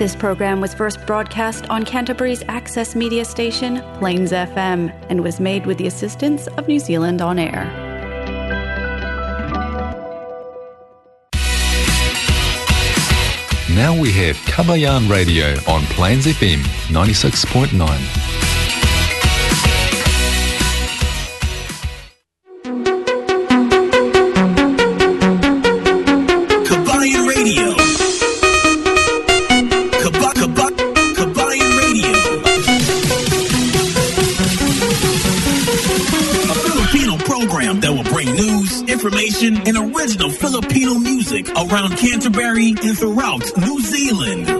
This program was first broadcast on Canterbury's access media station, Plains FM, and was made with the assistance of New Zealand On Air. Now we have Kabayan Radio on Plains FM 96.9. around Canterbury and throughout New Zealand.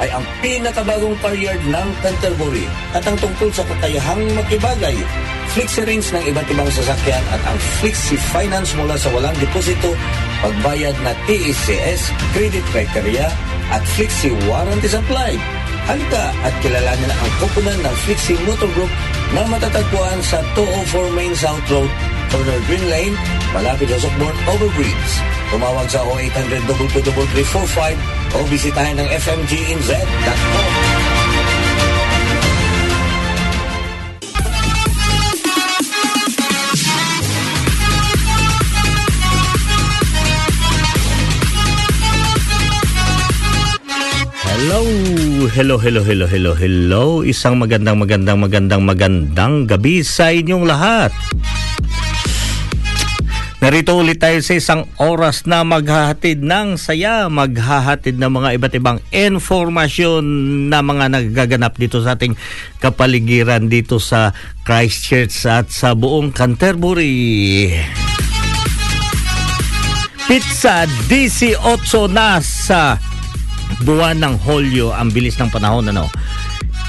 ay ang pinakabagong career ng Canterbury at ang tungkol sa kakayahang makibagay. Flixie Range ng iba't ibang sasakyan at ang Flixie Finance mula sa walang deposito, pagbayad na TECS, credit criteria at Flixie Warranty Supply. Halika at kilalanin ang koponan ng Flixie Motor Group na matatagpuan sa 204 Main South Road, corner Green Lane, malapit sa Sockborn Overbridge. Tumawag sa 0800 22345 o bisitahin ang fmginz.com. Hello, hello, hello, hello, hello, hello. Isang magandang, magandang, magandang, magandang gabi sa inyong lahat. Narito ulit tayo sa isang oras na maghahatid ng saya, maghahatid ng mga iba't ibang informasyon na mga nagaganap dito sa ating kapaligiran dito sa Christchurch at sa buong Canterbury. Pizza DC 8 na sa buwan ng Hulyo, ang bilis ng panahon ano.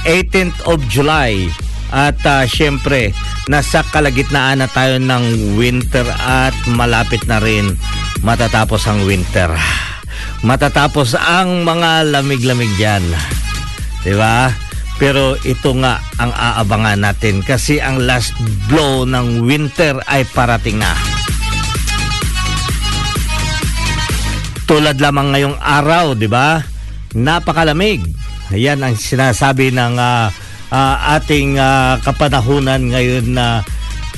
18th of July at uh, syempre nasa kalagitnaan na tayo ng winter at malapit na rin matatapos ang winter. Matatapos ang mga lamig-lamig diyan. 'Di ba? Pero ito nga ang aabangan natin kasi ang last blow ng winter ay parating na. Tulad lamang ngayong araw, 'di ba? Napakalamig. Ayan ang sinasabi ng uh, uh, ating uh, kapanahunan ngayon na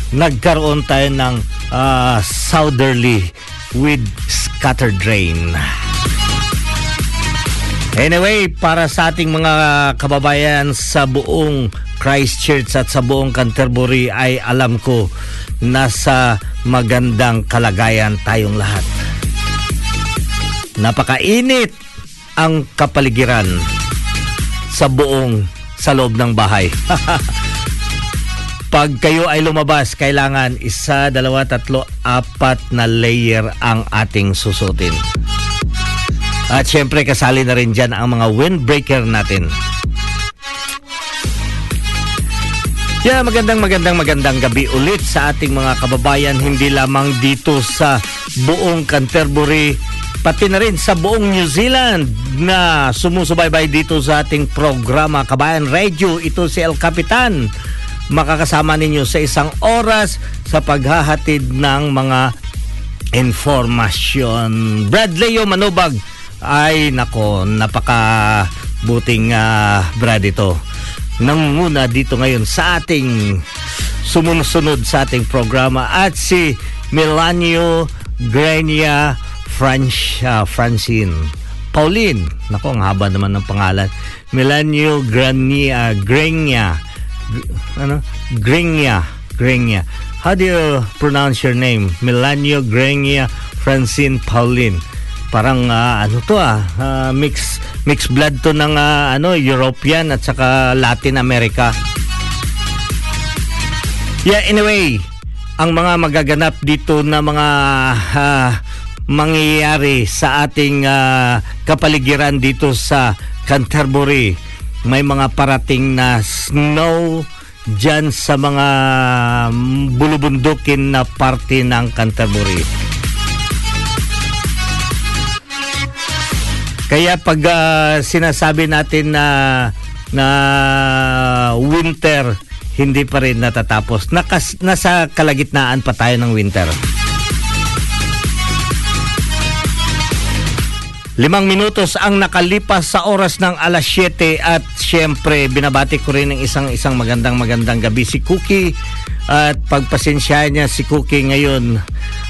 nagkaroon tayo ng uh, southerly with scattered rain. Anyway, para sa ating mga kababayan sa buong Christchurch at sa buong Canterbury ay alam ko nasa magandang kalagayan tayong lahat. Napakainit ang kapaligiran sa buong sa loob ng bahay. Pag kayo ay lumabas, kailangan isa, dalawa, tatlo, apat na layer ang ating susutin. At syempre, kasali na rin dyan ang mga windbreaker natin. Yeah, magandang magandang magandang gabi ulit sa ating mga kababayan hindi lamang dito sa buong Canterbury pati na rin sa buong New Zealand na sumusubaybay dito sa ating programa Kabayan Radio. Ito si El Capitan. Makakasama ninyo sa isang oras sa paghahatid ng mga informasyon. Bradley Manubag ay nako, napaka buting uh, Brad ito. Nangunguna dito ngayon sa ating sumusunod sa ating programa at si Melanio Grenia French, uh, Francine. Pauline. Nako, ang haba naman ng pangalan. Melanio Grania, Grenia G- ano? Grenia. Grenia. How do you pronounce your name? Melanio Grenia Francine Pauline. Parang ah, ano to ah, ah, mix mix blood to ng ah, ano European at saka Latin America. Yeah, anyway, ang mga magaganap dito na mga ah, mangyayari sa ating ah, kapaligiran dito sa Canterbury. May mga parating na snow dyan sa mga bulubundukin na parte ng Canterbury. Kaya pag ah, sinasabi natin na na winter hindi pa rin natatapos. Nakas, nasa kalagitnaan pa tayo ng winter. Limang minutos ang nakalipas sa oras ng alas 7 at syempre binabati ko rin ng isang isang magandang magandang gabi si Cookie at pagpasensyahan niya si Cookie ngayon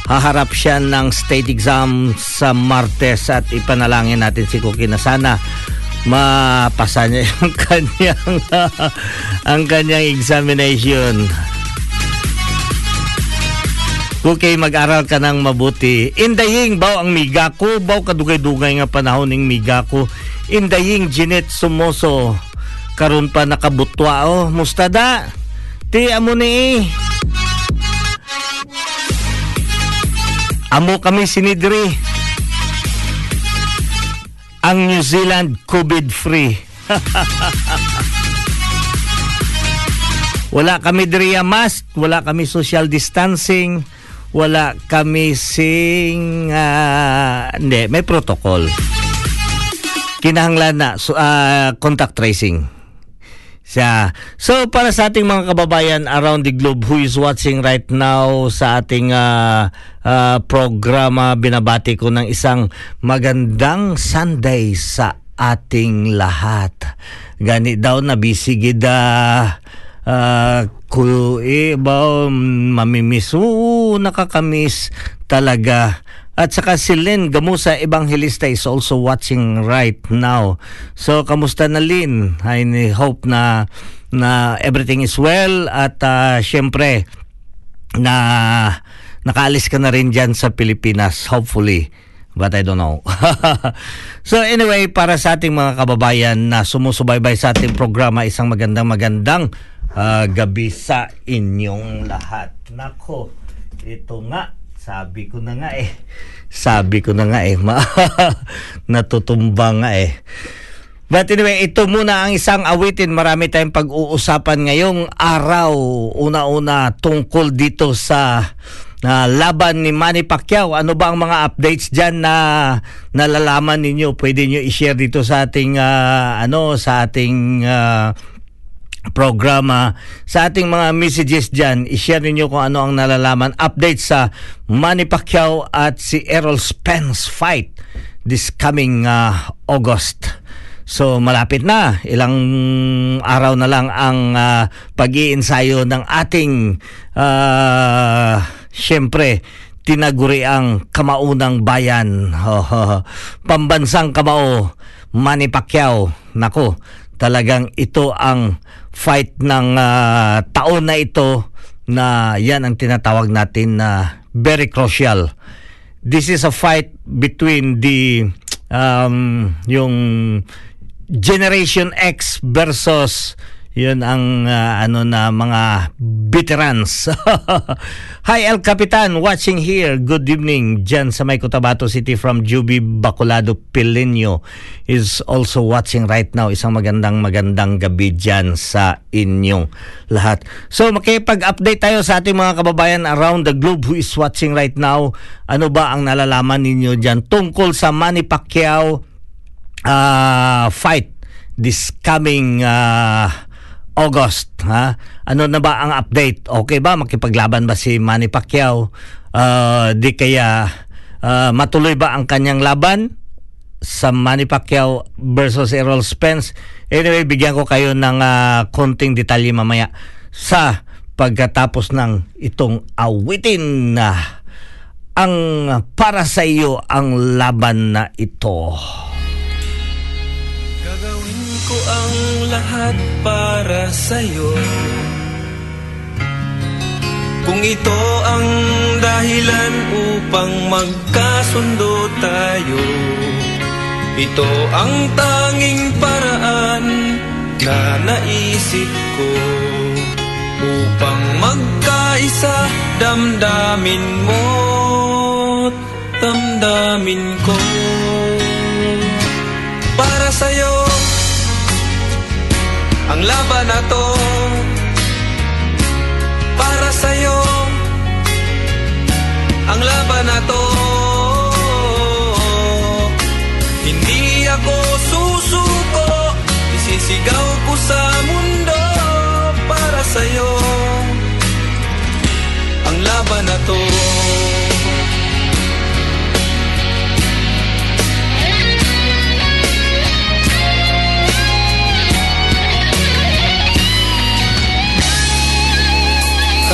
haharap siya ng state exam sa Martes at ipanalangin natin si Cookie na sana mapasa niya yung kanyang ang kanyang examination. Okay, mag-aral ka ng mabuti. Indaying baw ang miga ko, baw kadugay-dugay nga panahon ning miga ko. Indaying Jeanette Sumoso, karon pa nakabutwa oh. Mustada, ti amo ni Amo kami sinidri. Ang New Zealand COVID-free. Wala kami diriya mask, wala kami social distancing, wala kami sing ah, hindi, may protocol. Kinahanglan na so, ah, contact tracing. Siya. So para sa ating mga kababayan around the globe who is watching right now sa ating ah, ah, programa, binabati ko ng isang magandang Sunday sa ating lahat. Gani daw na busy gida uh, ku eh, ba, mamimiss. Oo, nakakamiss talaga. At saka si Lynn Gamusa Evangelista is also watching right now. So, kamusta na Lynn? I hope na na everything is well at uh, syempre na nakaalis ka na rin dyan sa Pilipinas hopefully but I don't know. so anyway, para sa ating mga kababayan na sumusubaybay sa ating programa, isang magandang magandang uh, gabi sa inyong lahat. Nako, ito nga, sabi ko na nga eh. Sabi ko na nga eh. Ma- natutumba nga eh. But anyway, ito muna ang isang awitin. Marami tayong pag-uusapan ngayong araw. Una-una tungkol dito sa na laban ni Manny Pacquiao. Ano ba ang mga updates diyan na nalalaman ninyo? Pwede niyo i-share dito sa ating ah, ano sa ating ah, programa sa ating mga messages dyan, i-share ninyo kung ano ang nalalaman. Update sa Manny Pacquiao at si Errol Spence fight this coming uh, August. So malapit na, ilang araw na lang ang uh, pag-iinsayo ng ating uh, syempre tinaguri ang kamaunang bayan. Pambansang kamao, Manny Pacquiao. Nako, talagang ito ang fight ng uh, taon na ito na yan ang tinatawag natin na very crucial. This is a fight between the um, yung Generation X versus yun ang uh, ano na mga veterans. Hi El Capitan, watching here. Good evening. Jan sa may Cotabato City from Juby Bacolado Pilenyo is also watching right now. Isang magandang magandang gabi dyan sa inyong lahat. So makipag-update tayo sa ating mga kababayan around the globe who is watching right now. Ano ba ang nalalaman ninyo dyan tungkol sa Manny Pacquiao uh, fight this coming uh, August, ha? Ano na ba ang update? Okay ba makipaglaban ba si Manny Pacquiao? Uh, di kaya uh, matuloy ba ang kanyang laban sa Manny Pacquiao versus Errol Spence? Anyway, bigyan ko kayo ng uh, konting detalye mamaya sa pagkatapos ng itong awitin na ang para sa iyo ang laban na ito. Gagawin ko ang lahat para sa'yo. Kung ito ang dahilan upang magkasundo tayo Ito ang tanging paraan na naisip ko Upang magkaisa damdamin mo damdamin ko. Para sa'yo Ang laban na to Para sa'yo. Ang laban na to Hindi ako susuko. Isisigaw ko sa mundo Para sa'yo. Ang laban na to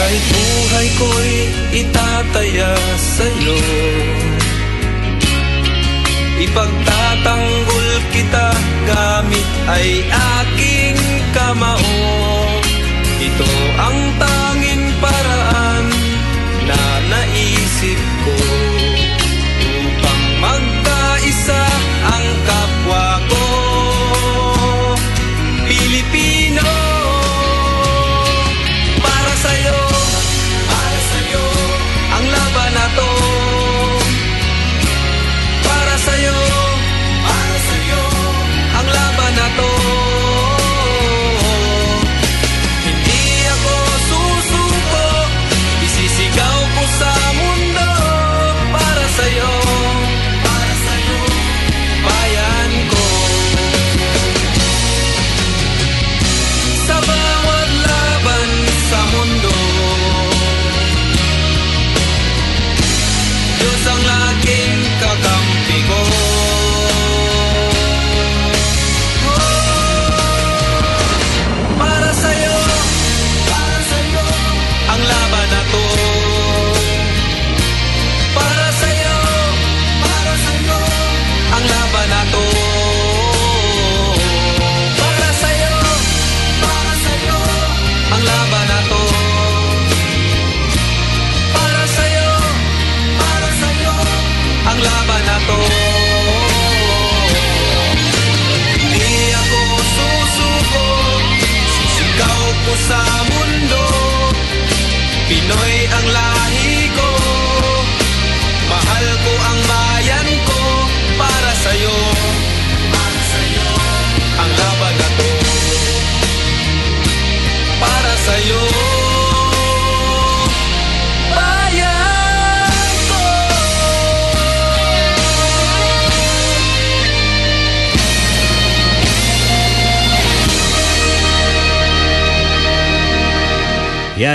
Kahit buhay ko'y itataya sa'yo. Ipagtatanggol kita gamit ay aking kamao. Ito ang tanging paraan na naisip ko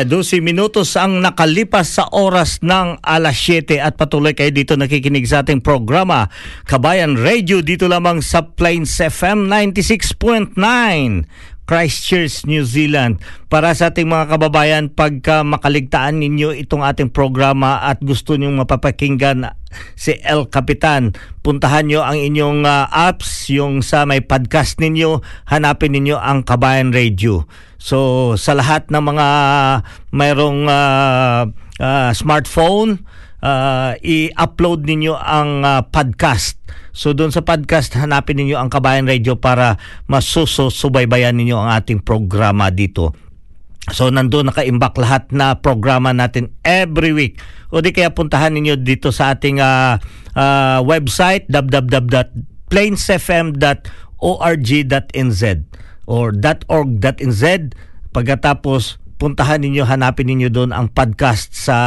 12 minutos ang nakalipas sa oras ng alas 7 at patuloy kayo dito nakikinig sa ating programa Kabayan Radio dito lamang sa Plains FM 96.9 Christchurch, New Zealand. Para sa ating mga kababayan, pagka makaligtaan ninyo itong ating programa at gusto nyong mapapakinggan si El Capitan, puntahan nyo ang inyong ah, apps, yung sa may podcast ninyo, hanapin ninyo ang Kabayan Radio. So sa lahat ng mga mayroong ah, ah, smartphone, ah, i-upload ninyo ang ah, podcast. So doon sa podcast, hanapin ninyo ang Kabayan Radio para masusubaybayan ninyo ang ating programa dito. So nandoon nakaimbak lahat na programa natin every week. O di kaya puntahan ninyo dito sa ating ah, ah, website www.plainsfm.org.nz or .org.nz pagkatapos puntahan ninyo hanapin ninyo doon ang podcast sa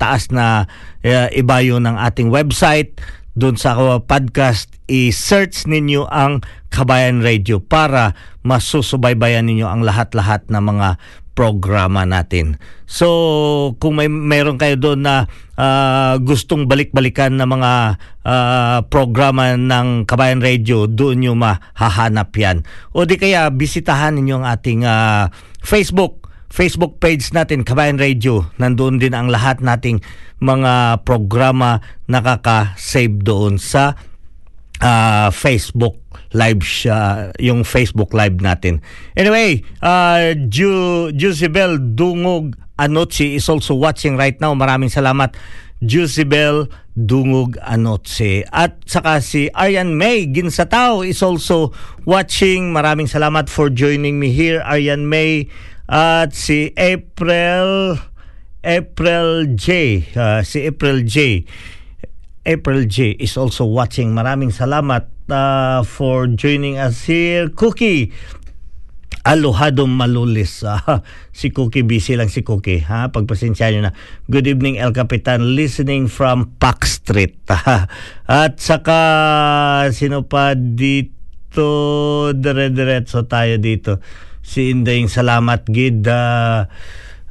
taas na uh, ibayo ng ating website. Doon sa podcast i-search ninyo ang Kabayan Radio para masusubaybayan ninyo ang lahat-lahat na mga programa natin. So, kung may meron kayo doon na ah, gustong balik-balikan na mga ah, programa ng Kabayan Radio, doon nyo mahahanap yan. O di kaya, bisitahan ninyo ang ating ah, Facebook Facebook page natin, Kabayan Radio. Nandoon din ang lahat nating mga programa nakaka-save doon sa ah, Facebook live siya, yung Facebook live natin. Anyway, uh, Ju, Jusibel Dungog Anotsi is also watching right now. Maraming salamat. Jusibel Dungog Anotse. At saka si Aryan May Ginsatao is also watching. Maraming salamat for joining me here, Aryan May. At si April April J. uh, si April J. April J is also watching. Maraming salamat uh, for joining us here. Cookie, Alohado Malulis. Ah, si Cookie, busy lang si Cookie. Ha? Pagpasensya nyo na. Good evening, El Capitan. Listening from Park Street. At saka, sino pa dito? Dire-diretso tayo dito. Si Indaying Salamat Gid. Uh,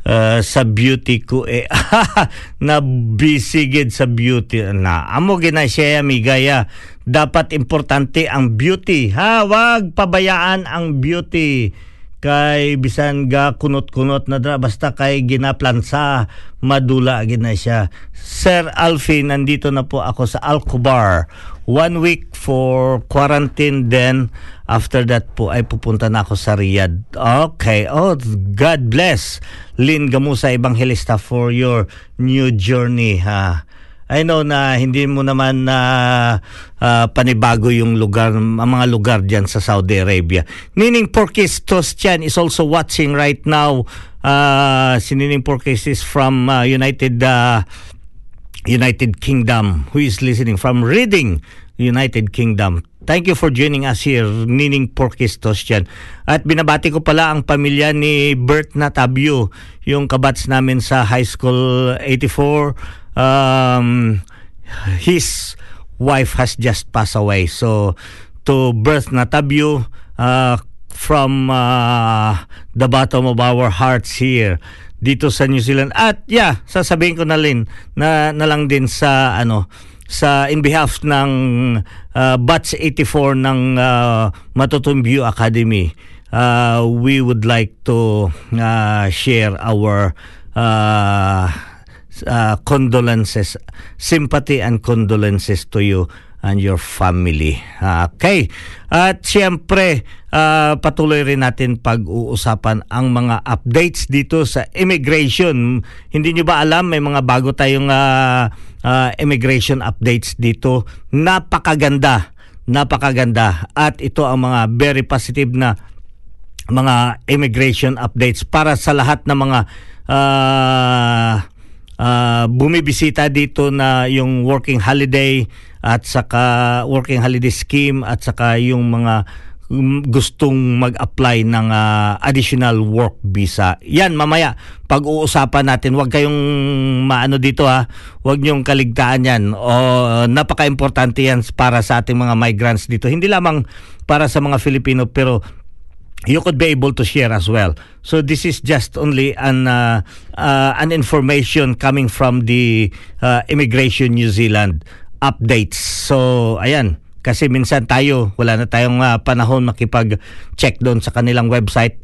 uh, sa beauty ko eh na busy gid sa beauty na amo gina siya migaya dapat importante ang beauty ha? Wag pabayaan ang beauty. Kay bisan ga kunot-kunot na dra basta kay ginaplansa madula gina siya. Sir Alfie nandito na po ako sa Alcobar. One week for quarantine then after that po ay pupunta na ako sa Riyadh. Okay. Oh God bless. Lynn Gamusa Evangelista for your new journey ha I know na hindi mo naman na uh, panibago yung lugar, ang mga lugar diyan sa Saudi Arabia. Nining Porkis Tostian is also watching right now. Uh, si Nining Porkis is from uh, United uh, United Kingdom who is listening from Reading, United Kingdom. Thank you for joining us here, Nining Porkis Tostian. At binabati ko pala ang pamilya ni Bert Natabio, yung kabats namin sa High School 84 um, his wife has just passed away. So, to birth Natabio, uh, from uh, the bottom of our hearts here dito sa New Zealand. At yeah, sasabihin ko na rin na, na lang din sa ano sa in behalf ng uh, Batch 84 ng uh, Matutumbio Academy. Uh, we would like to uh, share our uh, uh, condolences, sympathy and condolences to you and your family. Okay. At siyempre, uh, patuloy rin natin pag-uusapan ang mga updates dito sa immigration. Hindi nyo ba alam, may mga bago tayong uh, uh, immigration updates dito. Napakaganda. Napakaganda. At ito ang mga very positive na mga immigration updates para sa lahat ng mga uh, uh, bumibisita dito na yung working holiday at saka working holiday scheme at saka yung mga gustong mag-apply ng uh, additional work visa. Yan mamaya pag-uusapan natin. Huwag kayong maano dito ha. Huwag niyong kaligtaan yan. O napaka-importante yan para sa ating mga migrants dito. Hindi lamang para sa mga Filipino pero you could be able to share as well. So this is just only an uh, uh, an information coming from the uh, Immigration New Zealand updates. So ayan, kasi minsan tayo wala na tayong uh, panahon makipag-check doon sa kanilang website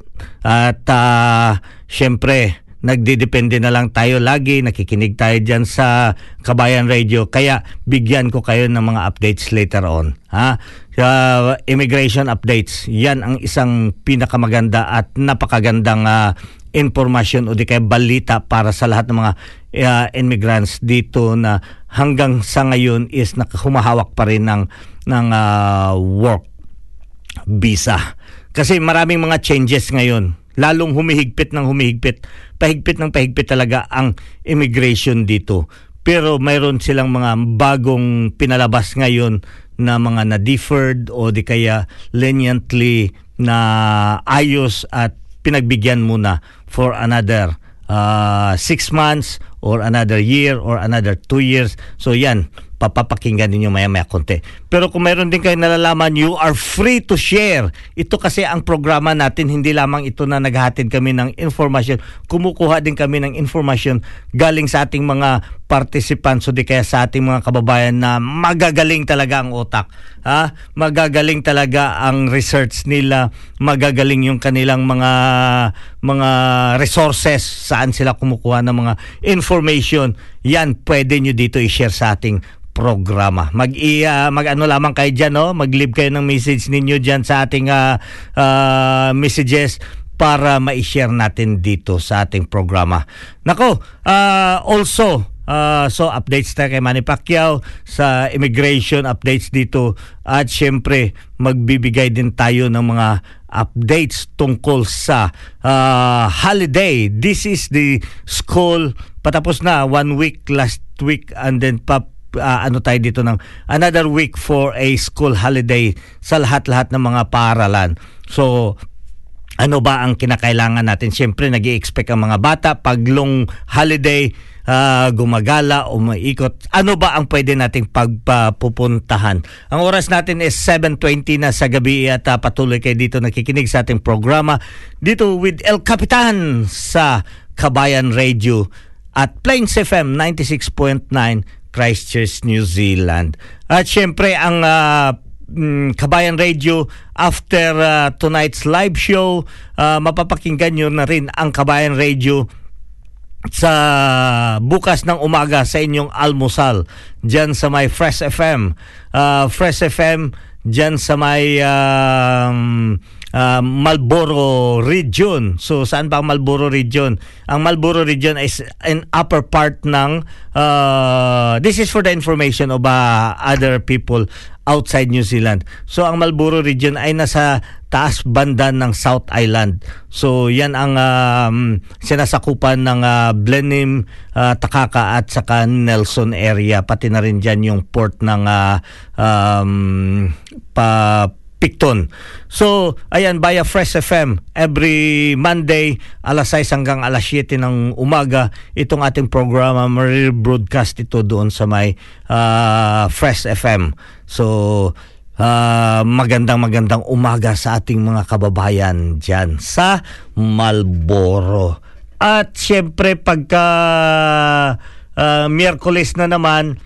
at uh, syempre nagdidepende na lang tayo lagi, nakikinig tayo dyan sa Kabayan Radio. Kaya bigyan ko kayo ng mga updates later on. Ha? Uh, immigration updates, yan ang isang pinakamaganda at napakagandang uh, informasyon o di kaya balita para sa lahat ng mga uh, immigrants dito na hanggang sa ngayon is nakahumahawak pa rin ng, ng uh, work visa. Kasi maraming mga changes ngayon lalong humihigpit ng humihigpit. Pahigpit ng pahigpit talaga ang immigration dito. Pero mayroon silang mga bagong pinalabas ngayon na mga na-deferred o di kaya leniently na ayos at pinagbigyan muna for another uh, six months or another year or another two years. So yan, papapakinggan ninyo maya-maya konti. Pero kung mayroon din kayo nalalaman, you are free to share. Ito kasi ang programa natin, hindi lamang ito na naghahatid kami ng information. Kumukuha din kami ng information galing sa ating mga participants o di kaya sa ating mga kababayan na magagaling talaga ang utak. Ha? Magagaling talaga ang research nila, magagaling yung kanilang mga mga resources, saan sila kumukuha ng mga information. Yan pwede nyo dito i-share sa ating programa. Mag uh, mag ano lamang kayo diyan no, mag-leave kayo ng message ninyo diyan sa ating uh, uh, messages para ma-share natin dito sa ating programa. Nako, uh, also Uh, so updates tayo kay Manny Pacquiao sa immigration updates dito at syempre magbibigay din tayo ng mga updates tungkol sa uh, holiday. This is the school patapos na one week last week and then pa uh, ano tayo dito ng another week for a school holiday sa lahat-lahat ng mga paaralan. So ano ba ang kinakailangan natin? Siyempre, nag expect ang mga bata pag long holiday, uh, gumagala o maikot. Ano ba ang pwede nating pagpapupuntahan? Ang oras natin is 7.20 na sa gabi at uh, patuloy kayo dito nakikinig sa ating programa dito with El Capitan sa Kabayan Radio at Plains FM 96.9 Christchurch, New Zealand. At syempre ang uh, Kabayan Radio after uh, tonight's live show uh, mapapakinggan nyo na rin ang Kabayan Radio sa bukas ng umaga sa inyong almusal dyan sa may Fresh FM uh, Fresh FM dyan sa may um, uh, Malboro region. So saan ba ang Malboro region? Ang Malboro region is an upper part ng uh, this is for the information of uh, other people outside New Zealand. So ang Marlborough region ay nasa taas banda ng South Island. So yan ang um, sinasakupan ng uh, Blenheim, uh, Takaka at saka Nelson area. Pati na rin dyan yung port ng uh, um, pa Picton. So, ayan, via Fresh FM, every Monday, alas 6 hanggang alas 7 ng umaga, itong ating programa, broadcast ito doon sa may uh, Fresh FM. So, uh, magandang magandang umaga sa ating mga kababayan dyan sa Malboro. At syempre, pagka uh, Miyerkules na naman,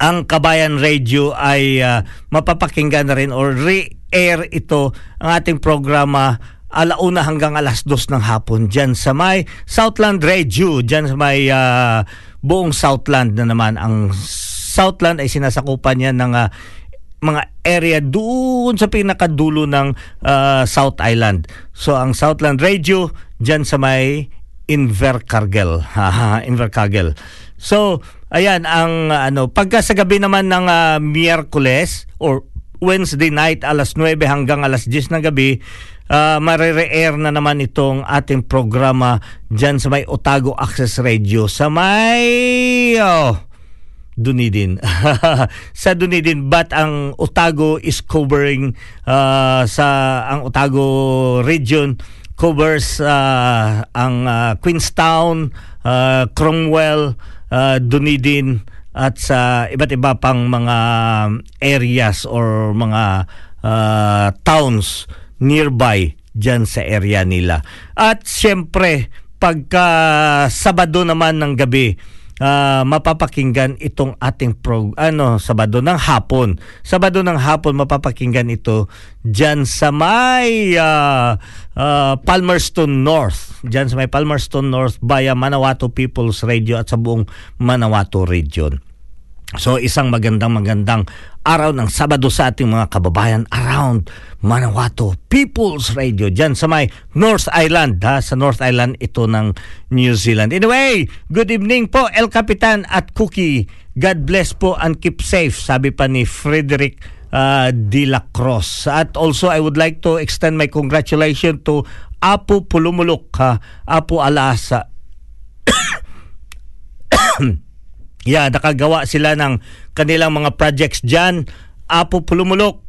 ang Kabayan Radio ay uh, mapapakinggan na rin or re-air ito ang ating programa alauna hanggang alas dos ng hapon dyan sa may Southland Radio, dyan sa may uh, buong Southland na naman. Ang Southland ay sinasakupan niya ng uh, mga area doon sa pinakadulo ng uh, South Island. So ang Southland Radio dyan sa may Invercargill. Invercargill. So Ayan ang ano pagka sa gabi naman ng uh, Miyerkules or Wednesday night alas 9 hanggang alas 10 ng gabi uh, marire-air na naman itong ating programa diyan sa may Otago Access Radio sa may oh, Dunedin. sa Dunedin but ang Otago is covering uh, sa ang Otago region covers uh, ang uh, Queenstown, uh, Cromwell, uh, Dunedin at sa iba't iba pang mga areas or mga uh, towns nearby dyan sa area nila. At siyempre, pagka Sabado naman ng gabi, uh, mapapakinggan itong ating pro ano Sabado ng hapon. Sabado ng hapon mapapakinggan ito diyan sa may uh, uh, Palmerston North. Diyan sa may Palmerston North via Manawato People's Radio at sa buong Manawato region. So isang magandang magandang araw ng Sabado sa ating mga kababayan around Manawato People's Radio dyan sa may North Island ha sa North Island ito ng New Zealand. Anyway, good evening po El Capitan at Cookie. God bless po and keep safe sabi pa ni Frederick uh, De La Cruz. At also I would like to extend my congratulations to Apo Pulumulok ha, Apo Alasa. Yeah, nakagawa sila ng kanilang mga projects dyan. Apo Pulumulok,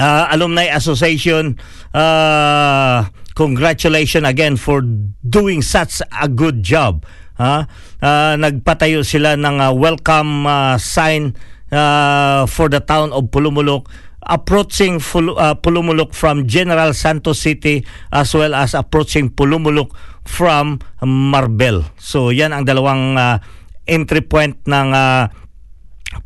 uh, Alumni Association, uh, congratulations again for doing such a good job. Ha? Uh, nagpatayo sila ng uh, welcome uh, sign uh, for the town of Pulumulok approaching Ful- uh, Pulumulok from General Santos City as well as approaching Pulumulok from Marbel. So yan ang dalawang uh, entry point ng ah,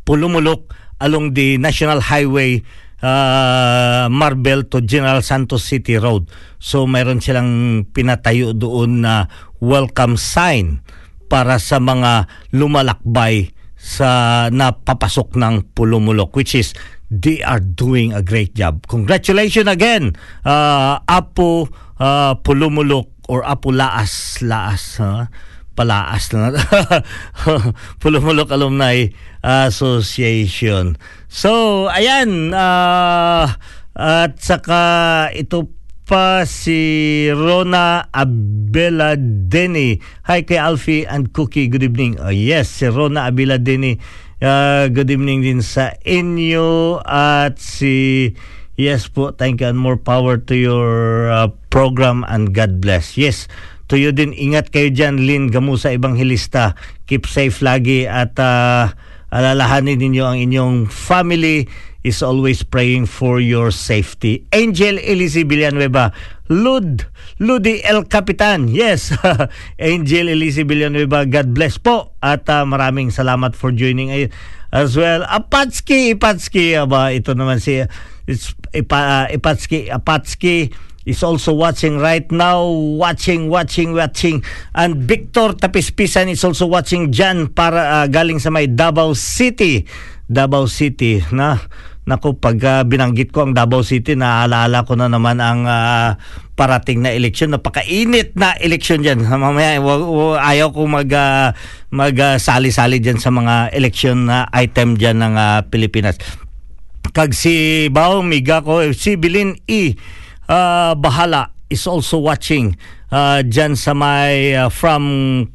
Pulumulok along the National Highway uh, Marbel to General Santos City Road. So mayroon silang pinatayo doon na welcome sign para sa mga lumalakbay sa napapasok ng Pulumulok which is they are doing a great job. Congratulations again uh, Apo uh, Pulumulok or Apo Laas Laas ha? Palaas na Pulumulok Alumni Association. So, ayan. Uh, at saka ito pa si Rona Abela Deni. Hi kay Alfie and Cookie. Good evening. Oh, yes, si Rona Abela Deni. Uh, good evening din sa inyo. At si... Yes po, thank you and more power to your uh, program and God bless. Yes, to you din. Ingat kayo dyan, Lynn Gamusa Evangelista. Keep safe lagi at uh, alalahanin ninyo ang inyong family is always praying for your safety. Angel Elise Villanueva, Lud, Ludi El Capitan. Yes, Angel Elise Villanueva, God bless po. At uh, maraming salamat for joining as well. Apatski, Ipatski, aba, ito naman si it's, Ipa, uh, Ipatski, Apatski is also watching right now. Watching, watching, watching. And Victor Tapispisan is also watching dyan para uh, galing sa may Davao City. Davao City na Naku, pag uh, binanggit ko ang Davao City, naaalala ko na naman ang uh, parating na eleksyon. Napakainit na eleksyon dyan. Mamaya, wa- wa- ayaw ko mag, uh, mag uh, dyan sa mga eleksyon na item dyan ng uh, Pilipinas. Kag si Bao Miga ko, si Bilin E. uh, Bahala is also watching uh, dyan sa may uh, from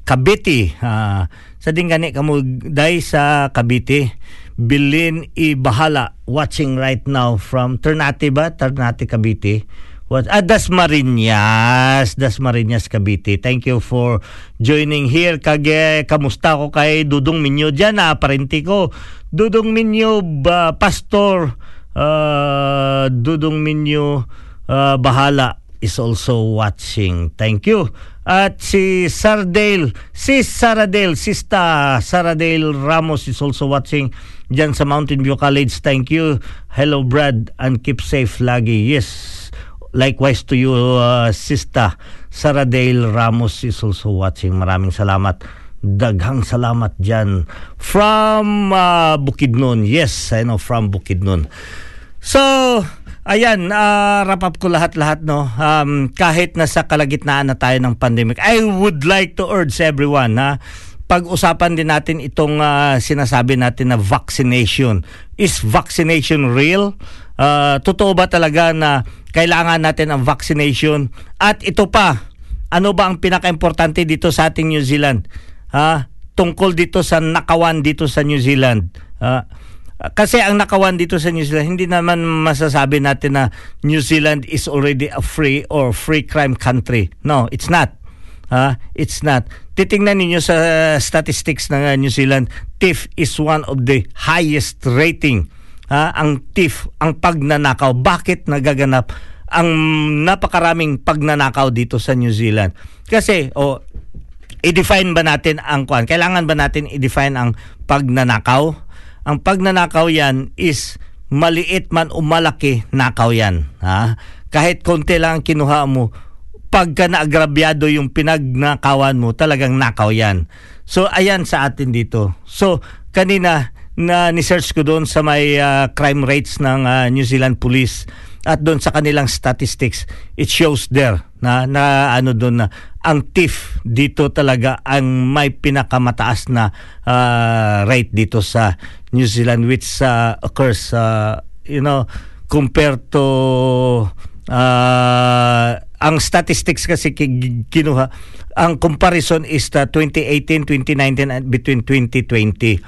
Cavite. Uh, sa dingani kamo day sa Cavite. Bilin E. Bahala watching right now from Ternate ba? Ternate Cavite. What? Ah, Dasmariñas. Dasmariñas, Cavite. Thank you for joining here. Kage, kamusta ko kay Dudong Minyo dyan, ah, parenti ko. Dudong Minyo, ba, Pastor, uh, Dudong Minyo, uh, Bahala is also watching. Thank you. At si Sardale, si Saradale, Sista Saradale Ramos is also watching dyan sa Mountain View College. Thank you. Hello Brad and keep safe lagi. Yes. Likewise to you, uh, Sista Saradale Ramos is also watching. Maraming salamat. Daghang salamat dyan. From uh, Bukidnon. Yes, I know from Bukidnon. So, ayan, uh, wrap up ko lahat-lahat, no? Um, kahit nasa kalagitnaan na tayo ng pandemic, I would like to urge everyone, ha? Pag-usapan din natin itong uh, sinasabi natin na vaccination. Is vaccination real? Uh, totoo ba talaga na kailangan natin ang vaccination? At ito pa, ano ba ang pinaka-importante dito sa ating New Zealand? Ha? Tungkol dito sa nakawan dito sa New Zealand. Ha? Kasi ang nakawan dito sa New Zealand, hindi naman masasabi natin na New Zealand is already a free or free crime country. No, it's not. Ha? it's not. Titingnan ninyo sa statistics ng uh, New Zealand, TIF is one of the highest rating. Ha? ang TIF, ang pagnanakaw. Bakit nagaganap ang napakaraming pagnanakaw dito sa New Zealand? Kasi, oh, i-define ba natin ang kuan? Kailangan ba natin i-define ang pagnanakaw? Ang pagnanakaw yan is maliit man o malaki, nakaw yan. Ha? Kahit konti lang ang kinuha mo, pagka naagrabyado yung pinagnakawan mo, talagang nakaw yan. So, ayan sa atin dito. So, kanina, na ni-search ko doon sa may uh, crime rates ng uh, New Zealand Police at doon sa kanilang statistics, it shows there na, na ano doon na ang TIF dito talaga ang may pinakamataas na uh, rate dito sa New Zealand which uh, occurs uh, you know compared to uh, ang statistics kasi kinuha ang comparison is the 2018 2019 and between 2020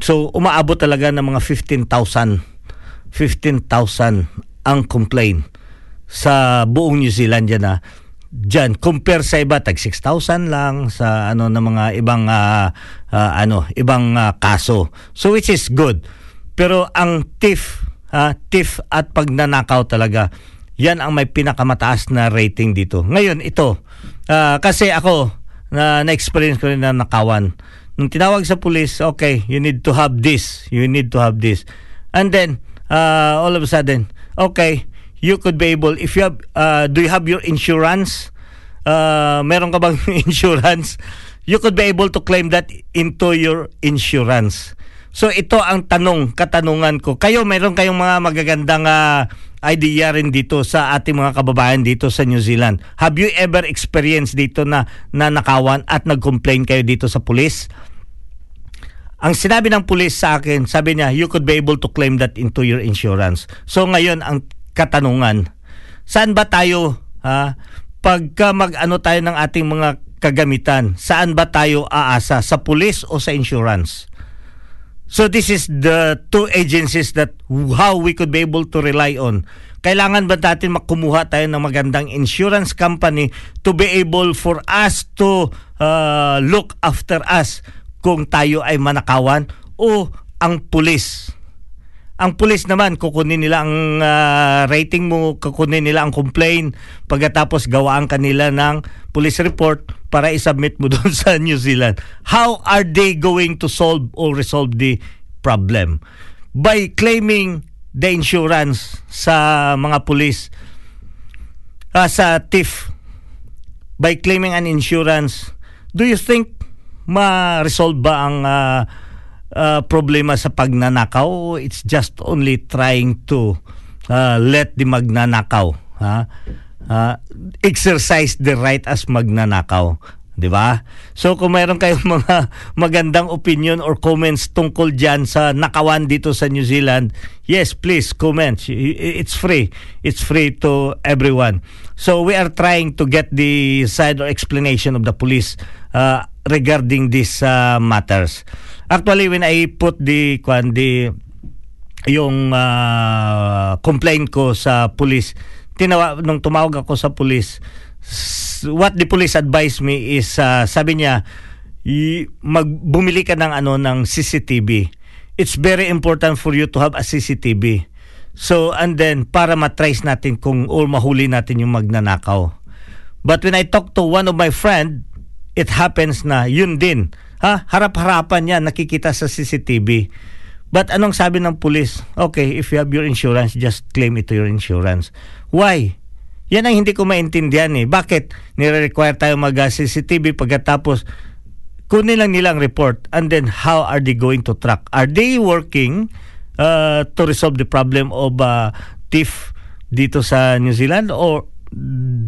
so umaabot talaga ng mga 15,000 15,000 ang complaint sa buong New Zealand yan na Diyan compare sa iba tag 6,000 lang sa ano ng mga ibang uh, uh, ano ibang uh, kaso. So which is good. Pero ang TIF uh, TIF at pagnanakaw talaga yan ang may pinakamataas na rating dito. Ngayon ito uh, kasi ako na na-experience ko rin na nakawan nung tinawag sa police, okay, you need to have this, you need to have this. And then, uh, all of a sudden, okay, you could be able, if you have, uh, do you have your insurance? Uh, meron ka bang insurance? You could be able to claim that into your insurance. So ito ang tanong, katanungan ko. Kayo, meron kayong mga magagandang uh, idea rin dito sa ating mga kababayan dito sa New Zealand. Have you ever experienced dito na nanakawan at nag-complain kayo dito sa pulis? Ang sinabi ng pulis sa akin, sabi niya, you could be able to claim that into your insurance. So ngayon, ang katanungan, saan ba tayo, ha, pagka mag-ano tayo ng ating mga kagamitan, saan ba tayo aasa? Sa pulis o sa insurance? So this is the two agencies that how we could be able to rely on. Kailangan ba natin makumuha tayo ng magandang insurance company to be able for us to uh, look after us kung tayo ay manakawan o ang pulis ang pulis naman, kukunin nila ang uh, rating mo, kukunin nila ang complaint, pagkatapos gawaan kanila ng police report para isubmit mo doon sa New Zealand. How are they going to solve or resolve the problem? By claiming the insurance sa mga pulis, uh, sa TIF, by claiming an insurance, do you think ma-resolve ba ang uh, uh, problema sa pagnanakaw it's just only trying to uh, let the magnanakaw ha uh, exercise the right as magnanakaw 'di ba? So kung mayroon kayong mga magandang opinion or comments tungkol diyan sa nakawan dito sa New Zealand, yes, please comment. It's free. It's free to everyone. So we are trying to get the side or explanation of the police uh, regarding these uh, matters. Actually, when I put the, kwan, yung uh, complaint ko sa police, tinawa, nung tumawag ako sa police, what the police advised me is, uh, sabi niya, magbumili ka ng ano ng CCTV. It's very important for you to have a CCTV. So, and then, para matrace natin kung or mahuli natin yung magnanakaw. But when I talk to one of my friend, it happens na yun din Ha? Harap-harapan yan, nakikita sa CCTV. But anong sabi ng pulis? Okay, if you have your insurance, just claim it to your insurance. Why? Yan ang hindi ko maintindihan eh. Bakit nire-require tayo mag-CCTV pagkatapos kunin lang nilang report and then how are they going to track? Are they working uh, to resolve the problem of uh, thief dito sa New Zealand or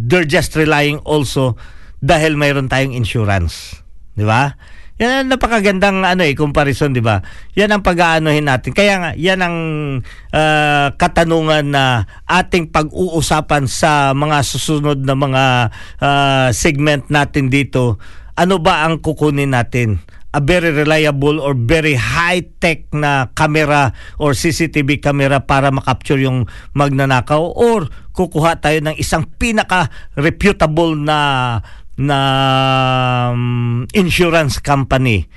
they're just relying also dahil mayroon tayong insurance? Di ba? Yan ang napakagandang ano eh comparison, 'di ba? Yan ang pag-aanohin natin. Kaya nga yan ang uh, katanungan na ating pag-uusapan sa mga susunod na mga uh, segment natin dito. Ano ba ang kukunin natin? a very reliable or very high-tech na camera or CCTV camera para makapture yung magnanakaw or kukuha tayo ng isang pinaka-reputable na na um, insurance company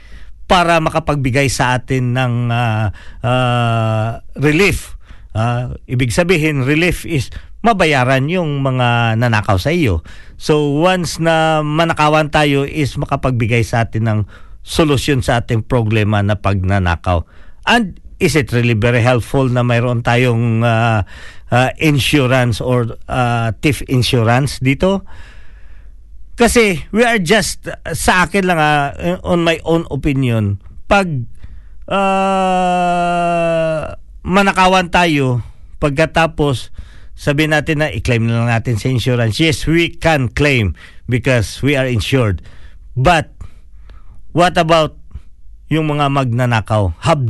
para makapagbigay sa atin ng uh, uh, relief. Uh, ibig sabihin, relief is mabayaran yung mga nanakaw sa iyo. So once na manakawan tayo is makapagbigay sa atin ng solusyon sa ating problema na pagnanakaw. And is it really very helpful na mayroon tayong uh, uh, insurance or uh, thief insurance dito? Kasi we are just, sa akin lang ha, on my own opinion, pag uh, manakawan tayo, pagkatapos sabi natin na i-claim na lang natin sa insurance. Yes, we can claim because we are insured. But what about yung mga magnanakaw? Have,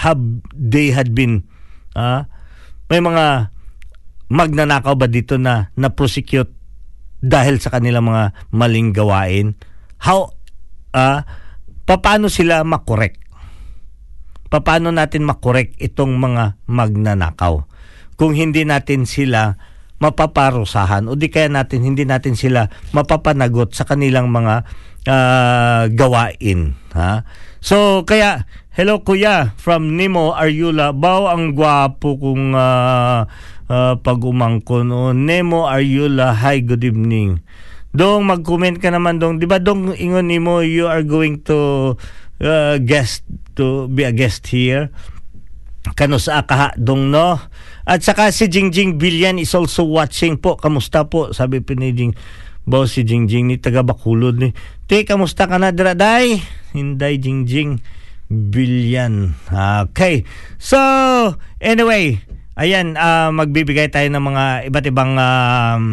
have they had been uh, may mga magnanakaw ba dito na na-prosecute dahil sa kanilang mga maling gawain how uh, paano sila makorek? Paano natin makorek itong mga magnanakaw? Kung hindi natin sila mapaparusahan o di kaya natin hindi natin sila mapapanagot sa kanilang mga uh, gawain ha? So kaya hello kuya from Nemo Arjula baw ang gwapo kung uh, uh, pag-umangkon. O, Nemo Arjula, hi, good evening. Dong, mag-comment ka naman dong. Di ba dong ingon nimo you are going to uh, guest to be a guest here. Kano sa akaha dong no. At saka si Jingjing Bilyan is also watching po. Kamusta po? Sabi po ni Jing. Boss si Jingjing ni taga Bakulod ni. Te, kamusta ka na diraday? Hinday Jingjing Bilyan. Okay. So, anyway, ayan, ah, magbibigay tayo ng mga iba't ibang um,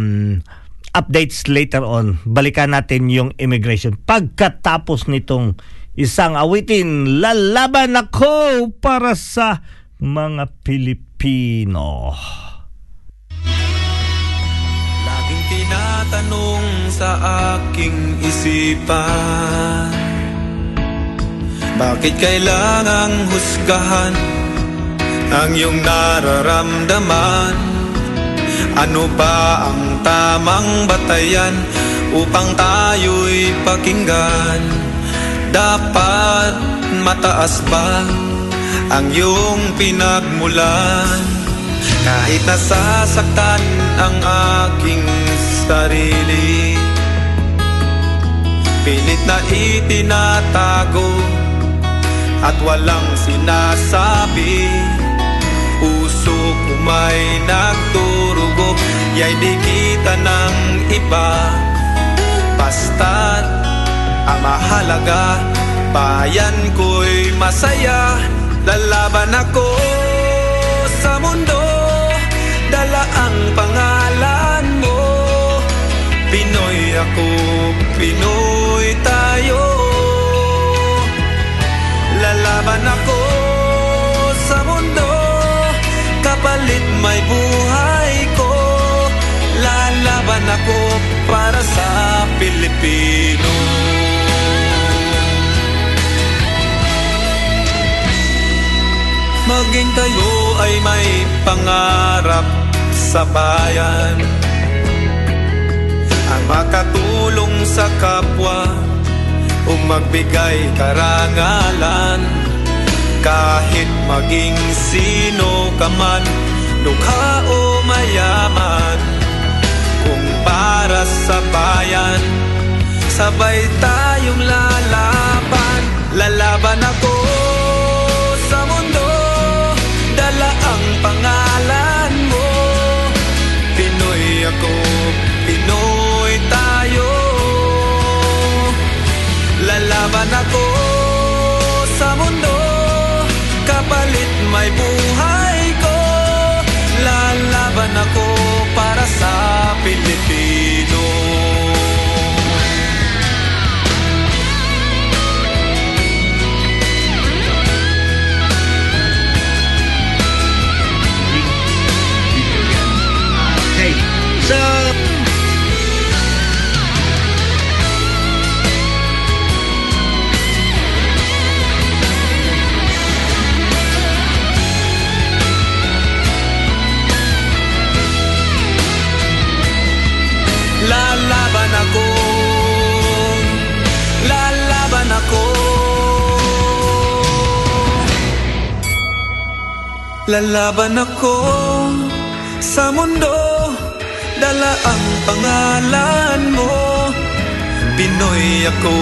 updates later on. Balikan natin yung immigration. Pagkatapos nitong isang awitin, lalaban ako para sa mga Pilipino. Laging tinatanong sa aking isipan Bakit kailangang husgahan ang iyong nararamdaman? Ano ba ang tamang batayan upang tayo'y pakinggan? Dapat mataas ba ang iyong pinagmulan? Kahit nasasaktan ang aking sarili Pilit na itinatago At walang sinasabi Puso ko may nagturugo Ya'y di kita ng iba. Basta't ang mahalaga Bayan ko'y masaya. Lalaban ako sa mundo Dala ang pangalan mo. Pinoy ako, Pinoy tayo. Lalaban ako Kapalit may buhay ko. Lalaban ako para sa Pilipino. Maging tayo ay may pangarap sa bayan. Ang makatulong sa kapwa O magbigay karangalan Kahit maging sino ka man Dukha o mayaman Kung para sa bayan Sabay tayong lalaban. Lalaban ako sa mundo Dala ang pangalan Kapalit Lalaban ako sa mundo. Dala ang pangalan mo. Pinoy ako,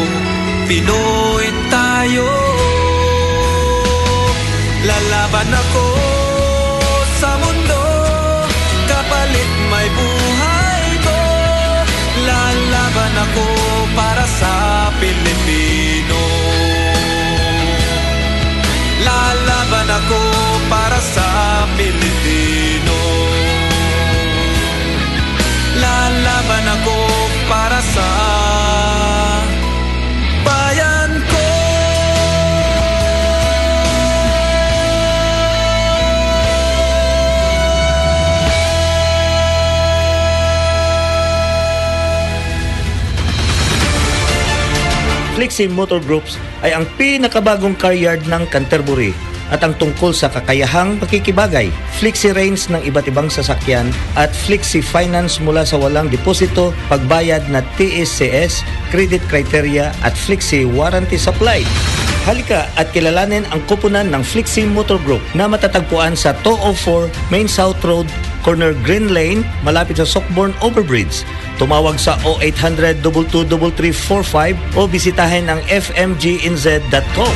Pinoy tayo. Lalaban ako sa mundo. Kapalit may buhay ko. Lalaban ako para sa Pilipino. Lalaban ako para sa Pilipino. Lalaban ako para sa bayan ko. Flexi Motor Groups ay ang pinakabagong car yard ng Canterbury at ang tungkol sa kakayahang pakikibagay, flexi range ng iba't ibang sasakyan at flexi finance mula sa walang deposito, pagbayad na TSCS, credit criteria at flexi warranty supply. Halika at kilalanin ang kupunan ng Flexi Motor Group na matatagpuan sa 204 Main South Road, corner Green Lane, malapit sa Sockborn Overbridge. tumawag sa 0800 22345 o bisitahin ang fmginz.com.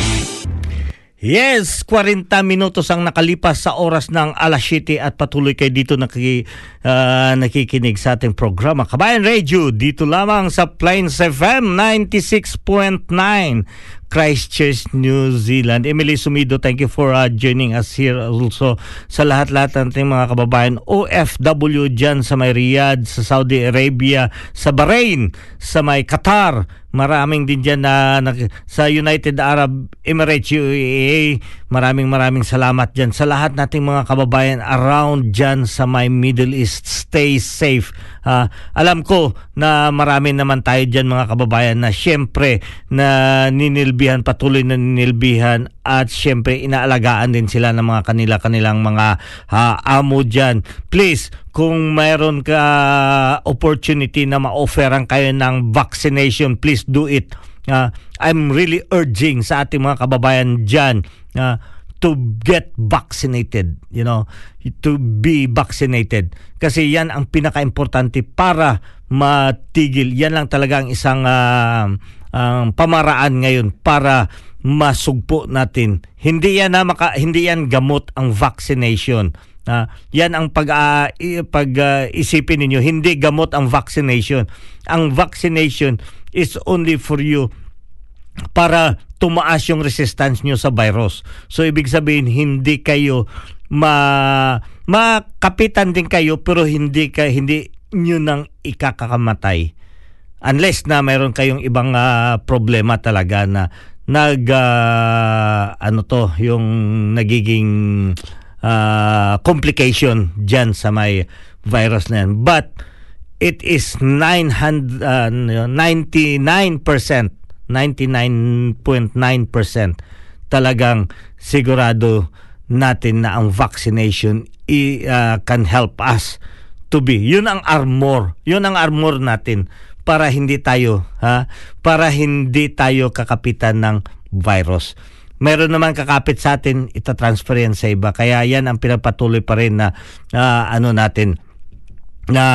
Yes, 40 minutos ang nakalipas sa oras ng alas 7 at patuloy kayo dito nakiki, uh, nakikinig sa ating programa. Kabayan Radio, dito lamang sa Plains FM 96.9. Christchurch, New Zealand. Emily Sumido, thank you for uh, joining us here also sa lahat-lahat ng ating mga kababayan. OFW dyan sa may Riyadh, sa Saudi Arabia, sa Bahrain, sa may Qatar, maraming din dyan na, na sa United Arab Emirates UAE maraming maraming salamat dyan sa lahat nating mga kababayan around dyan sa my Middle East. Stay safe uh, alam ko na marami naman tayo dyan mga kababayan na syempre na ninilbihan patuloy na ninilbihan at syempre inaalagaan din sila ng mga kanila kanilang mga uh, amo dyan please kung mayroon ka opportunity na ma-offeran kayo ng vaccination, please do it. Uh, I'm really urging sa ating mga kababayan dyan uh, to get vaccinated, you know, to be vaccinated. Kasi yan ang pinaka-importante para matigil. Yan lang talaga ang isang uh, uh, pamaraan ngayon para masugpo natin. Hindi yan na maka, hindi yan gamot ang vaccination Uh, yan ang pag uh, pag uh, isipin ninyo hindi gamot ang vaccination ang vaccination is only for you para tumaas yung resistance nyo sa virus so ibig sabihin hindi kayo ma makapitan din kayo pero hindi ka hindi nyo nang ikakakamatay unless na mayroon kayong ibang uh, problema talaga na nag uh, ano to yung nagiging uh, complication dyan sa may virus na yan. But it is 900, uh, 99%, 99.9% talagang sigurado natin na ang vaccination i, uh, can help us to be. Yun ang armor. Yun ang armor natin para hindi tayo ha para hindi tayo kakapitan ng virus meron naman kakapit sa atin, itatransfer yan sa iba. Kaya yan ang pinapatuloy pa rin na uh, ano natin na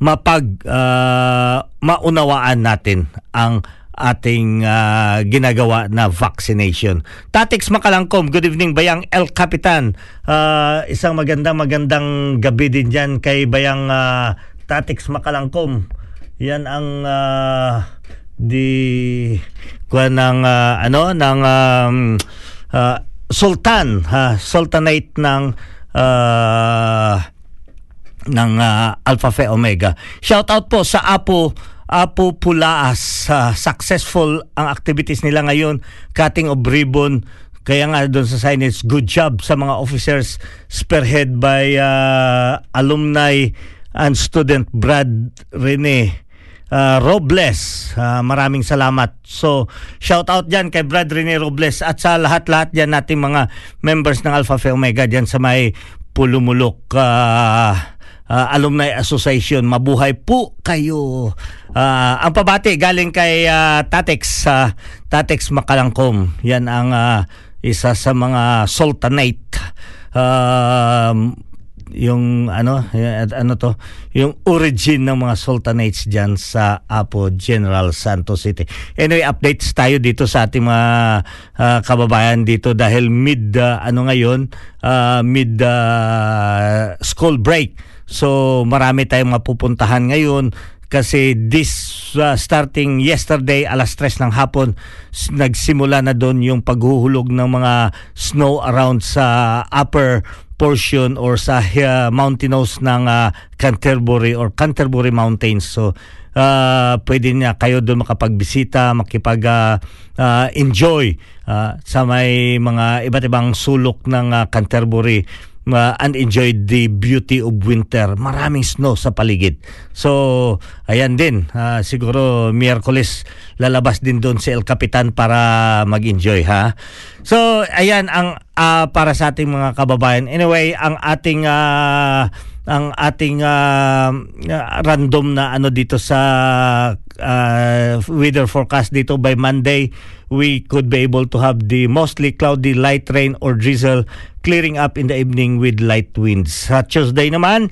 mapag uh, maunawaan natin ang ating uh, ginagawa na vaccination. Tatix Makalangkom, good evening Bayang El Capitan. Uh, isang magandang magandang gabi din diyan kay Bayang uh, Tatix Makalangkom. Yan ang uh, di kuha ng uh, ano ng um, uh, sultan ha sultanate ng uh, ng uh, Alpha Phi Omega. Shout out po sa Apo Apo Pulaas. Uh, successful ang activities nila ngayon. Cutting of ribbon. Kaya nga doon sa signage, good job sa mga officers spearhead by uh, alumni and student Brad Rene uh, Robles. Uh, maraming salamat. So, shout out dyan kay Brad Rene Robles at sa lahat-lahat dyan nating mga members ng Alpha Phi Omega dyan sa may Pulumulok uh, uh, Alumni Association. Mabuhay po kayo. Uh, ang pabati galing kay uh, Tatex, uh, Tatex Makalangkom. Yan ang uh, isa sa mga sultanate uh, yung ano ano to yung origin ng mga sultanates diyan sa Apo General Santos City. Anyway, updates tayo dito sa ating mga uh, kababayan dito dahil mid uh, ano ngayon uh, mid uh, school break. So marami tayong mapupuntahan ngayon kasi this uh, starting yesterday alas 3 ng hapon nagsimula na doon yung paghuhulog ng mga snow around sa upper portion or sa uh, mountainous ng uh, Canterbury or Canterbury Mountains. So uh, pwede niya kayo doon makapagbisita, makipag uh, uh, enjoy uh, sa may mga iba't ibang sulok ng uh, Canterbury uh, and enjoy the beauty of winter. Maraming snow sa paligid. So, ayan din. Uh, siguro Miyerkules lalabas din doon si El Capitan para mag-enjoy ha. So, ayan ang uh, para sa ating mga kababayan. Anyway, ang ating uh, ang ating uh, random na ano dito sa uh, weather forecast dito by Monday we could be able to have the mostly cloudy light rain or drizzle clearing up in the evening with light winds. Sa Tuesday naman,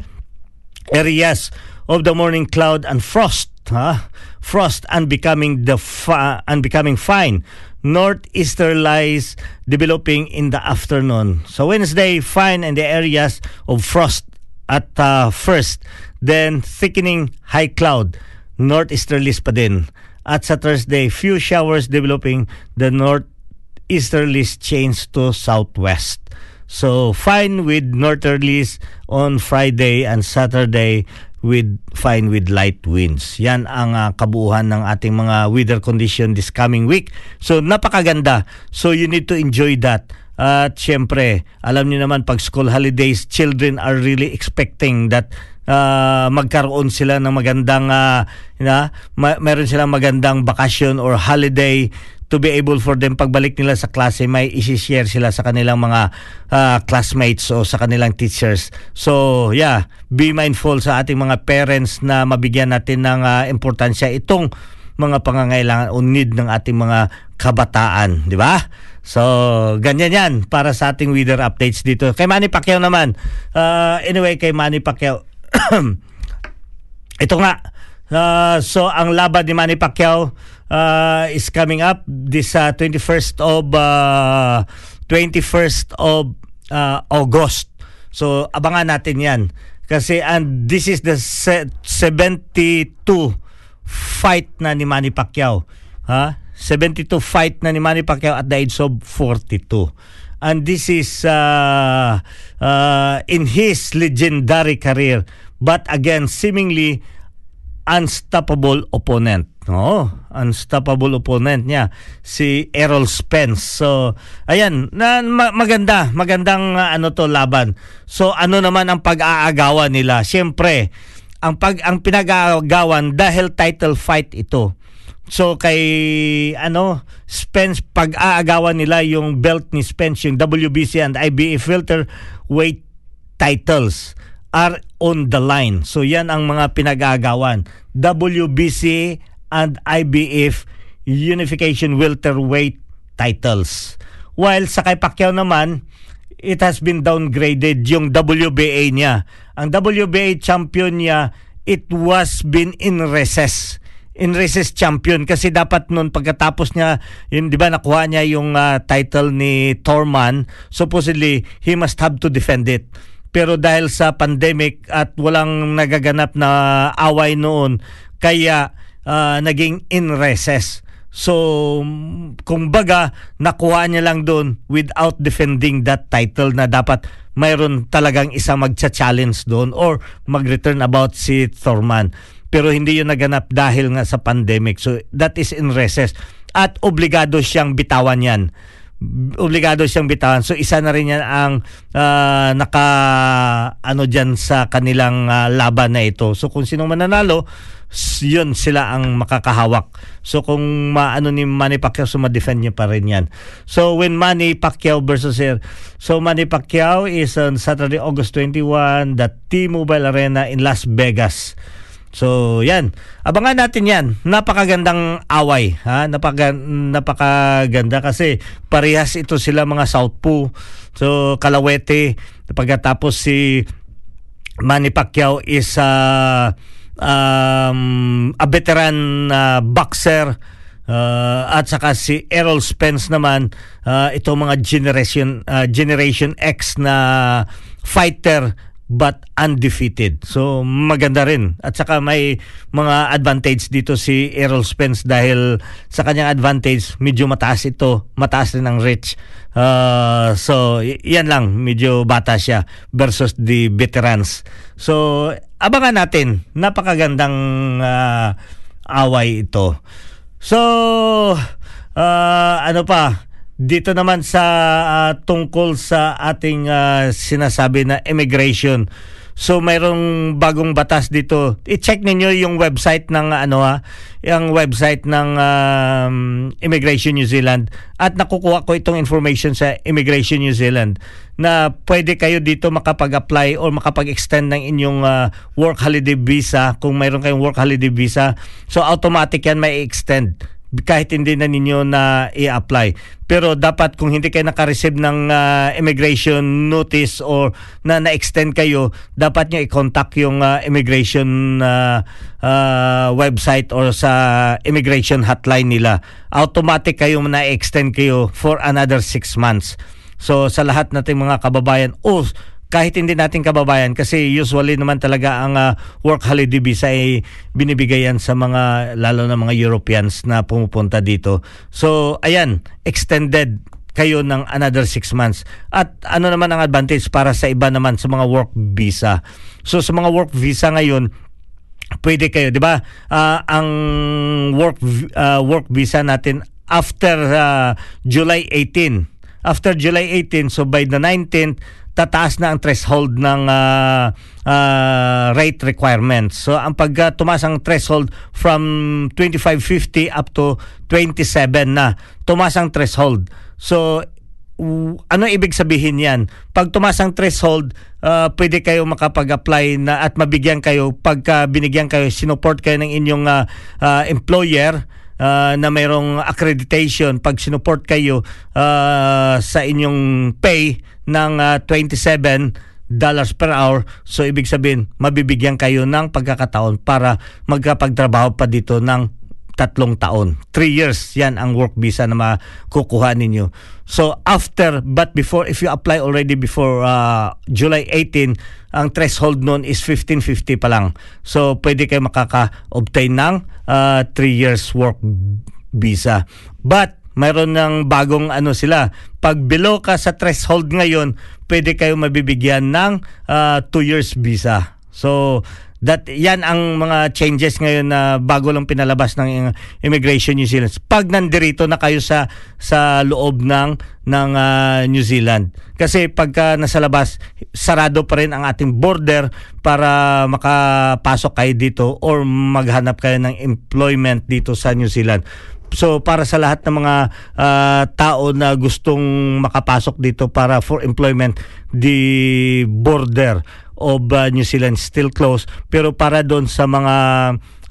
areas of the morning cloud and frost, huh? frost and becoming the fa- and becoming fine. Northeaster lies developing in the afternoon. So Wednesday, fine in the areas of frost at uh, first, then thickening high cloud, northeasterlies pa din. At sa Thursday, few showers developing, the northeasterlies change to southwest. So fine with northerlies on Friday and Saturday with fine with light winds. Yan ang uh, kabuuan ng ating mga weather condition this coming week. So napakaganda. So you need to enjoy that. At syempre, alam niyo naman pag school holidays, children are really expecting that uh, magkaroon sila ng magandang uh, na ma- meron silang magandang bakasyon or holiday to be able for them pagbalik nila sa klase may i-share sila sa kanilang mga uh, classmates o sa kanilang teachers. So, yeah, be mindful sa ating mga parents na mabigyan natin ng uh, importansya itong mga pangangailangan o need ng ating mga kabataan, di ba? So, ganyan yan para sa ating weather updates dito. Kay Manny Pacquiao naman. Uh, anyway, kay Manny Pacquiao. ito nga. Uh, so, ang laban ni Manny Pacquiao uh, is coming up this uh, 21st of uh, 21st of uh, August. So, abangan natin yan. Kasi and this is the 72 fight na ni Manny Pacquiao. Ha? 72 fight na ni Manny Pacquiao at the age of 42. And this is uh, uh, in his legendary career. But again, seemingly unstoppable opponent. No, unstoppable opponent niya si Errol Spence. So, ayan, na, maganda, magandang uh, ano to laban. So, ano naman ang pag-aagawan nila? Siyempre, ang pag ang pinag-aagawan dahil title fight ito. So kay ano Spence pag-aagawan nila yung belt ni Spence yung WBC and IBF filter weight titles are on the line. So yan ang mga pinag-aagawan. WBC and IBF Unification Welterweight titles. While sa kay Pacquiao naman, it has been downgraded yung WBA niya. Ang WBA champion niya, it was been in recess in recess champion kasi dapat noon pagkatapos niya yun 'di ba nakuha niya yung uh, title ni Torman supposedly he must have to defend it pero dahil sa pandemic at walang nagaganap na away noon kaya uh, naging in recess So, kung baga, nakuha niya lang doon without defending that title na dapat mayroon talagang isa magcha-challenge doon or mag-return about si Thorman pero hindi yun naganap dahil nga sa pandemic. So that is in recess. At obligado siyang bitawan yan. Obligado siyang bitawan. So isa na rin yan ang uh, naka ano diyan sa kanilang uh, laban na ito. So kung sino mananalo, yun sila ang makakahawak. So kung maano ni Manny Pacquiao, so ma-defend niya pa rin yan. So when Manny Pacquiao versus Air, so Manny Pacquiao is on Saturday, August 21, the T-Mobile Arena in Las Vegas. So, yan. Abangan natin yan. Napakagandang away. Ha? Napaka, napakaganda kasi parehas ito sila mga Southpaw. So, Kalawete. Pagkatapos si Manny Pacquiao is uh, um, a veteran uh, boxer. Uh, at saka si Errol Spence naman uh, ito mga generation uh, generation X na fighter but undefeated. So maganda rin. At saka may mga advantage dito si Errol Spence dahil sa kanyang advantage medyo mataas ito, mataas rin ang reach. Uh, so yan lang, medyo bata siya versus the veterans. So abangan natin, napakagandang uh, away ito. So uh, ano pa? Dito naman sa uh, tungkol sa ating uh, sinasabi na immigration. So mayroong bagong batas dito. I-check ninyo yung website ng ano ha, yung website ng um, Immigration New Zealand at nakukuha ko itong information sa Immigration New Zealand na pwede kayo dito makapag-apply or makapag-extend ng inyong uh, work holiday visa kung mayroon kayong work holiday visa. So automatic yan may extend kahit hindi na ninyo na i-apply. Pero dapat kung hindi kayo naka-receive ng uh, immigration notice or na na-extend kayo, dapat nyo i-contact yung uh, immigration uh, uh, website or sa immigration hotline nila. Automatic kayo na-extend kayo for another 6 months. So sa lahat nating mga kababayan, oh, kahit hindi natin kababayan kasi usually naman talaga ang uh, work holiday visa ay binibigayan sa mga lalo na mga Europeans na pumupunta dito. So ayan, extended kayo ng another 6 months. At ano naman ang advantage para sa iba naman sa mga work visa. So sa mga work visa ngayon, pwede kayo, 'di ba? Uh, ang work uh, work visa natin after uh, July 18. After July 18, so by the 19th, tataas na ang threshold ng uh, uh, rate requirements. So ang pag uh, tumaas ang threshold from 2550 up to 27 na, tumaas ang threshold. So ano ibig sabihin yan? Pag tumaas ang threshold, uh, pwede kayo makapag-apply na at mabigyan kayo pagka binigyan kayo, sinuport kayo ng inyong uh, uh, employer uh, na mayroong accreditation pag sinuport kayo uh, sa inyong pay ng uh, 27 dollars per hour. So ibig sabihin, mabibigyan kayo ng pagkakataon para magkapagtrabaho pa dito ng tatlong taon. Three years, yan ang work visa na makukuha ninyo. So after, but before, if you apply already before uh, July 18, ang threshold noon is 1550 pa lang. So pwede kayo makaka-obtain ng uh, three years work visa. But mayroon ng bagong ano sila. Pag below ka sa threshold ngayon, pwede kayo mabibigyan ng uh, two years visa. So that yan ang mga changes ngayon na bago lang pinalabas ng Immigration New Zealand. Pag nandirito na kayo sa sa loob ng ng uh, New Zealand. Kasi pagka nasa labas, sarado pa rin ang ating border para makapasok kayo dito or maghanap kayo ng employment dito sa New Zealand. So para sa lahat ng mga uh, tao na gustong makapasok dito para for employment, the border of uh, New Zealand still closed. Pero para doon sa mga,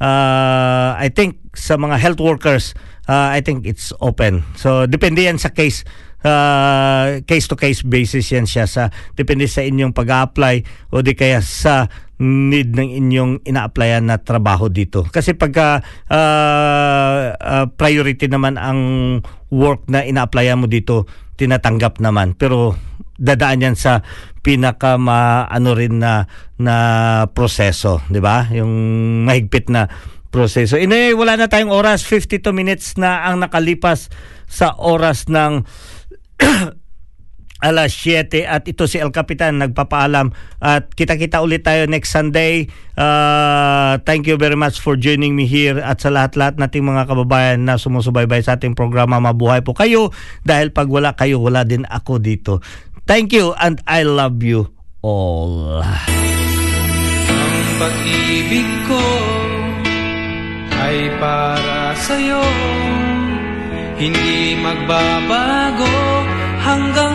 uh, I think sa mga health workers, uh, I think it's open. So depende yan sa case uh, case to case basis yan siya sa depende sa inyong pag-apply o di kaya sa need ng inyong ina-applyan na trabaho dito. Kasi pagka uh, uh, priority naman ang work na ina-applyan mo dito, tinatanggap naman. Pero dadaan yan sa pinaka ma, ano rin na na proseso, 'di ba? Yung mahigpit na proseso. Anyway, wala na tayong oras, 52 minutes na ang nakalipas sa oras ng alas 7 at ito si El Capitan nagpapaalam at kita-kita ulit tayo next Sunday. Uh, thank you very much for joining me here at sa lahat-lahat nating mga kababayan na sumusubaybay sa ating programa Mabuhay po kayo dahil pag wala kayo wala din ako dito. Thank you and I love you all. Ang pag-ibig ko ay para sa'yo Hindi magbabago hanggang